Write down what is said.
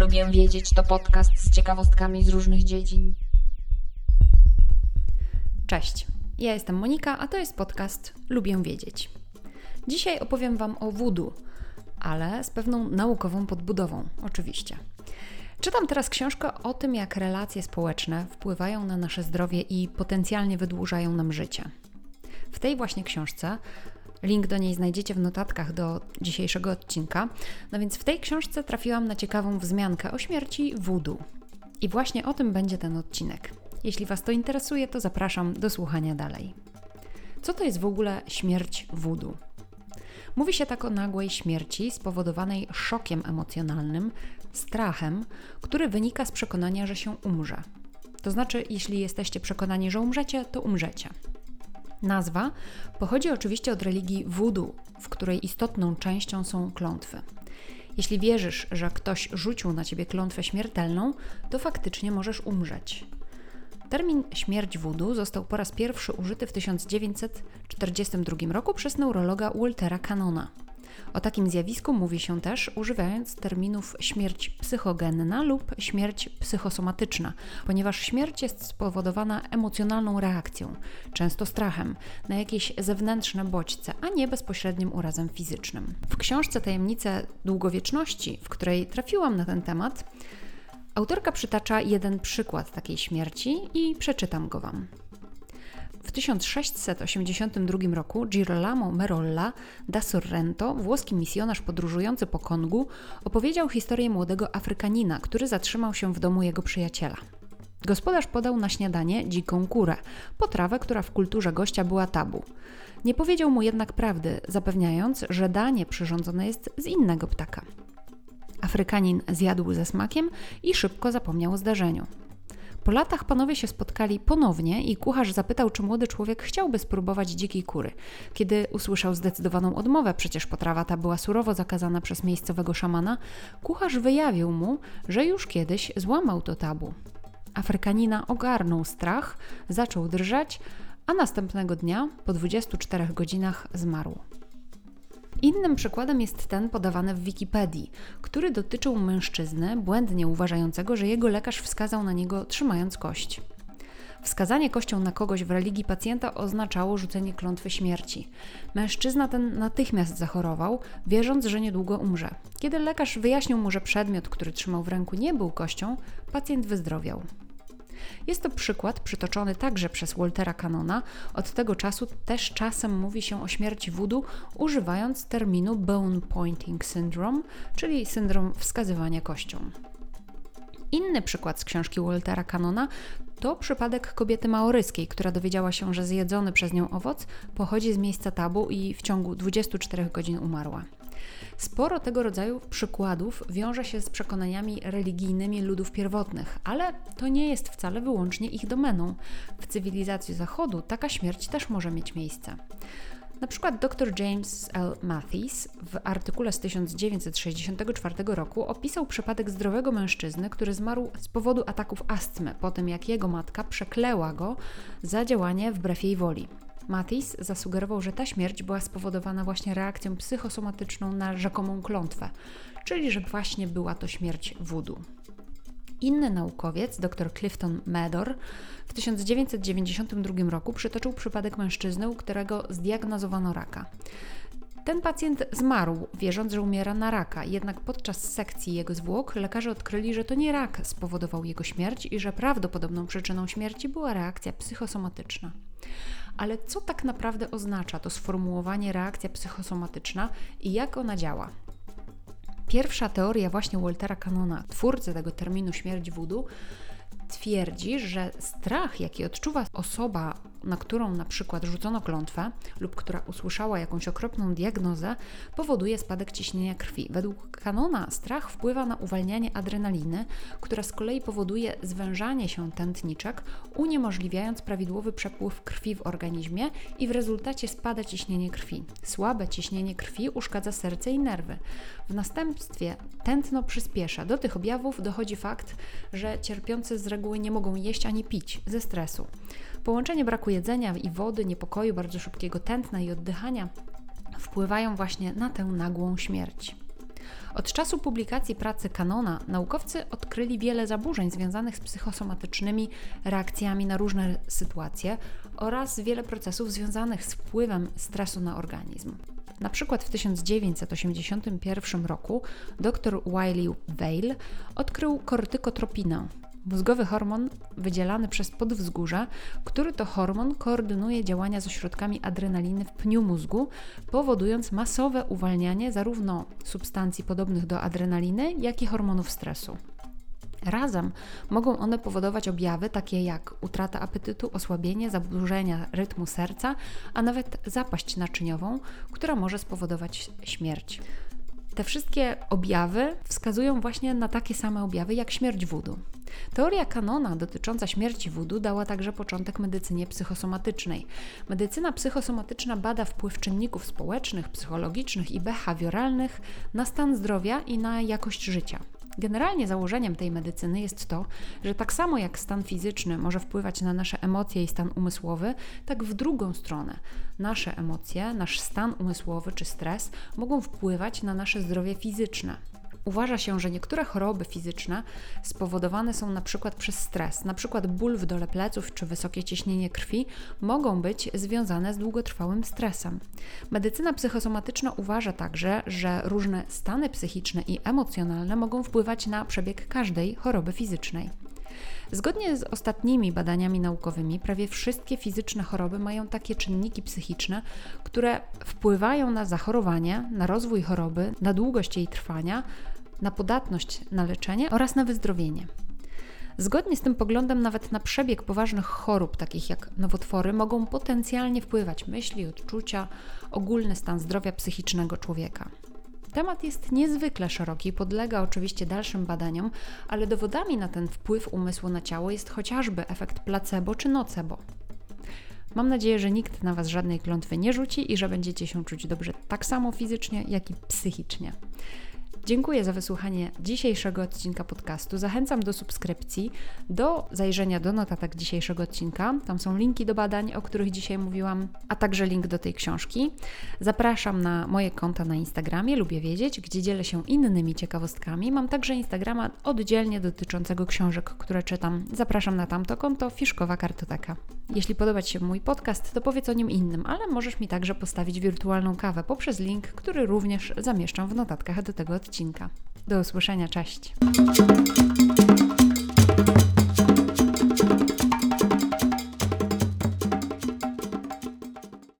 Lubię wiedzieć to podcast z ciekawostkami z różnych dziedzin. Cześć, ja jestem Monika, a to jest podcast Lubię wiedzieć. Dzisiaj opowiem Wam o voodoo, ale z pewną naukową podbudową, oczywiście. Czytam teraz książkę o tym, jak relacje społeczne wpływają na nasze zdrowie i potencjalnie wydłużają nam życie. W tej właśnie książce Link do niej znajdziecie w notatkach do dzisiejszego odcinka. No więc w tej książce trafiłam na ciekawą wzmiankę o śmierci voodoo. I właśnie o tym będzie ten odcinek. Jeśli Was to interesuje, to zapraszam do słuchania dalej. Co to jest w ogóle śmierć voodoo? Mówi się tak o nagłej śmierci spowodowanej szokiem emocjonalnym, strachem, który wynika z przekonania, że się umrze. To znaczy, jeśli jesteście przekonani, że umrzecie, to umrzecie. Nazwa pochodzi oczywiście od religii voodoo, w której istotną częścią są klątwy. Jeśli wierzysz, że ktoś rzucił na ciebie klątwę śmiertelną, to faktycznie możesz umrzeć. Termin śmierć voodoo został po raz pierwszy użyty w 1942 roku przez neurologa Waltera Canona. O takim zjawisku mówi się też używając terminów śmierć psychogenna lub śmierć psychosomatyczna, ponieważ śmierć jest spowodowana emocjonalną reakcją, często strachem, na jakieś zewnętrzne bodźce, a nie bezpośrednim urazem fizycznym. W książce Tajemnice Długowieczności, w której trafiłam na ten temat, autorka przytacza jeden przykład takiej śmierci i przeczytam go Wam. W 1682 roku Girolamo Merolla da Sorrento, włoski misjonarz podróżujący po Kongu, opowiedział historię młodego Afrykanina, który zatrzymał się w domu jego przyjaciela. Gospodarz podał na śniadanie dziką kurę, potrawę, która w kulturze gościa była tabu. Nie powiedział mu jednak prawdy, zapewniając, że danie przyrządzone jest z innego ptaka. Afrykanin zjadł ze smakiem i szybko zapomniał o zdarzeniu. Po latach panowie się spotkali ponownie i kucharz zapytał, czy młody człowiek chciałby spróbować dzikiej kury. Kiedy usłyszał zdecydowaną odmowę, przecież potrawa ta była surowo zakazana przez miejscowego szamana, kucharz wyjawił mu, że już kiedyś złamał to tabu. Afrykanina ogarnął strach, zaczął drżeć, a następnego dnia, po 24 godzinach, zmarł. Innym przykładem jest ten podawany w Wikipedii, który dotyczył mężczyzny błędnie uważającego, że jego lekarz wskazał na niego trzymając kość. Wskazanie kością na kogoś w religii pacjenta oznaczało rzucenie klątwy śmierci. Mężczyzna ten natychmiast zachorował, wierząc, że niedługo umrze. Kiedy lekarz wyjaśnił mu, że przedmiot, który trzymał w ręku, nie był kością, pacjent wyzdrowiał. Jest to przykład przytoczony także przez Waltera Canona. Od tego czasu też czasem mówi się o śmierci voodoo, używając terminu bone pointing syndrome, czyli syndrom wskazywania kością. Inny przykład z książki Waltera Canona to przypadek kobiety maoryskiej, która dowiedziała się, że zjedzony przez nią owoc pochodzi z miejsca tabu i w ciągu 24 godzin umarła. Sporo tego rodzaju przykładów wiąże się z przekonaniami religijnymi ludów pierwotnych, ale to nie jest wcale wyłącznie ich domeną. W cywilizacji Zachodu taka śmierć też może mieć miejsce. Na przykład dr James L. Mathis w artykule z 1964 roku opisał przypadek zdrowego mężczyzny, który zmarł z powodu ataków astmy po tym, jak jego matka przekleła go za działanie wbrew jej woli. Matis zasugerował, że ta śmierć była spowodowana właśnie reakcją psychosomatyczną na rzekomą klątwę, czyli że właśnie była to śmierć wudu. Inny naukowiec, dr Clifton Mador, w 1992 roku przytoczył przypadek mężczyzny, u którego zdiagnozowano raka. Ten pacjent zmarł, wierząc, że umiera na raka, jednak podczas sekcji jego zwłok lekarze odkryli, że to nie rak spowodował jego śmierć i że prawdopodobną przyczyną śmierci była reakcja psychosomatyczna. Ale co tak naprawdę oznacza to sformułowanie reakcja psychosomatyczna i jak ona działa? Pierwsza teoria właśnie Waltera Canona, twórcy tego terminu śmierć voodoo, twierdzi, że strach, jaki odczuwa osoba na którą na przykład rzucono klątwę lub która usłyszała jakąś okropną diagnozę, powoduje spadek ciśnienia krwi. Według kanona strach wpływa na uwalnianie adrenaliny, która z kolei powoduje zwężanie się tętniczek, uniemożliwiając prawidłowy przepływ krwi w organizmie i w rezultacie spada ciśnienie krwi. Słabe ciśnienie krwi uszkadza serce i nerwy. W następstwie tętno przyspiesza. Do tych objawów dochodzi fakt, że cierpiący z reguły nie mogą jeść ani pić ze stresu. Połączenie braku jedzenia i wody, niepokoju, bardzo szybkiego tętna i oddychania wpływają właśnie na tę nagłą śmierć. Od czasu publikacji pracy Kanona naukowcy odkryli wiele zaburzeń związanych z psychosomatycznymi reakcjami na różne sytuacje oraz wiele procesów związanych z wpływem stresu na organizm. Na przykład w 1981 roku dr Wiley Weil odkrył kortykotropinę, mózgowy hormon wydzielany przez podwzgórze, który to hormon koordynuje działania z ośrodkami adrenaliny w pniu mózgu, powodując masowe uwalnianie zarówno substancji podobnych do adrenaliny, jak i hormonów stresu. Razem mogą one powodować objawy takie jak utrata apetytu, osłabienie, zaburzenia rytmu serca, a nawet zapaść naczyniową, która może spowodować śmierć. Te wszystkie objawy wskazują właśnie na takie same objawy jak śmierć wudu. Teoria kanona dotycząca śmierci wudu dała także początek medycynie psychosomatycznej. Medycyna psychosomatyczna bada wpływ czynników społecznych, psychologicznych i behawioralnych na stan zdrowia i na jakość życia. Generalnie założeniem tej medycyny jest to, że tak samo jak stan fizyczny może wpływać na nasze emocje i stan umysłowy, tak w drugą stronę nasze emocje, nasz stan umysłowy czy stres mogą wpływać na nasze zdrowie fizyczne. Uważa się, że niektóre choroby fizyczne spowodowane są na przykład przez stres, na przykład ból w dole pleców czy wysokie ciśnienie krwi mogą być związane z długotrwałym stresem. Medycyna psychosomatyczna uważa także, że różne stany psychiczne i emocjonalne mogą wpływać na przebieg każdej choroby fizycznej. Zgodnie z ostatnimi badaniami naukowymi, prawie wszystkie fizyczne choroby mają takie czynniki psychiczne, które wpływają na zachorowanie, na rozwój choroby, na długość jej trwania, na podatność na leczenie oraz na wyzdrowienie. Zgodnie z tym poglądem, nawet na przebieg poważnych chorób, takich jak nowotwory, mogą potencjalnie wpływać myśli, odczucia, ogólny stan zdrowia psychicznego człowieka. Temat jest niezwykle szeroki podlega oczywiście dalszym badaniom, ale dowodami na ten wpływ umysłu na ciało jest chociażby efekt placebo czy nocebo. Mam nadzieję, że nikt na Was żadnej klątwy nie rzuci i że będziecie się czuć dobrze tak samo fizycznie, jak i psychicznie. Dziękuję za wysłuchanie dzisiejszego odcinka podcastu. Zachęcam do subskrypcji, do zajrzenia do notatek dzisiejszego odcinka. Tam są linki do badań, o których dzisiaj mówiłam, a także link do tej książki. Zapraszam na moje konta na Instagramie, lubię wiedzieć, gdzie dzielę się innymi ciekawostkami. Mam także Instagrama oddzielnie dotyczącego książek, które czytam. Zapraszam na tamto konto Fiszkowa Kartoteka. Jeśli podoba Ci się mój podcast, to powiedz o nim innym, ale możesz mi także postawić wirtualną kawę poprzez link, który również zamieszczam w notatkach do tego odcinka. Do usłyszenia, cześć!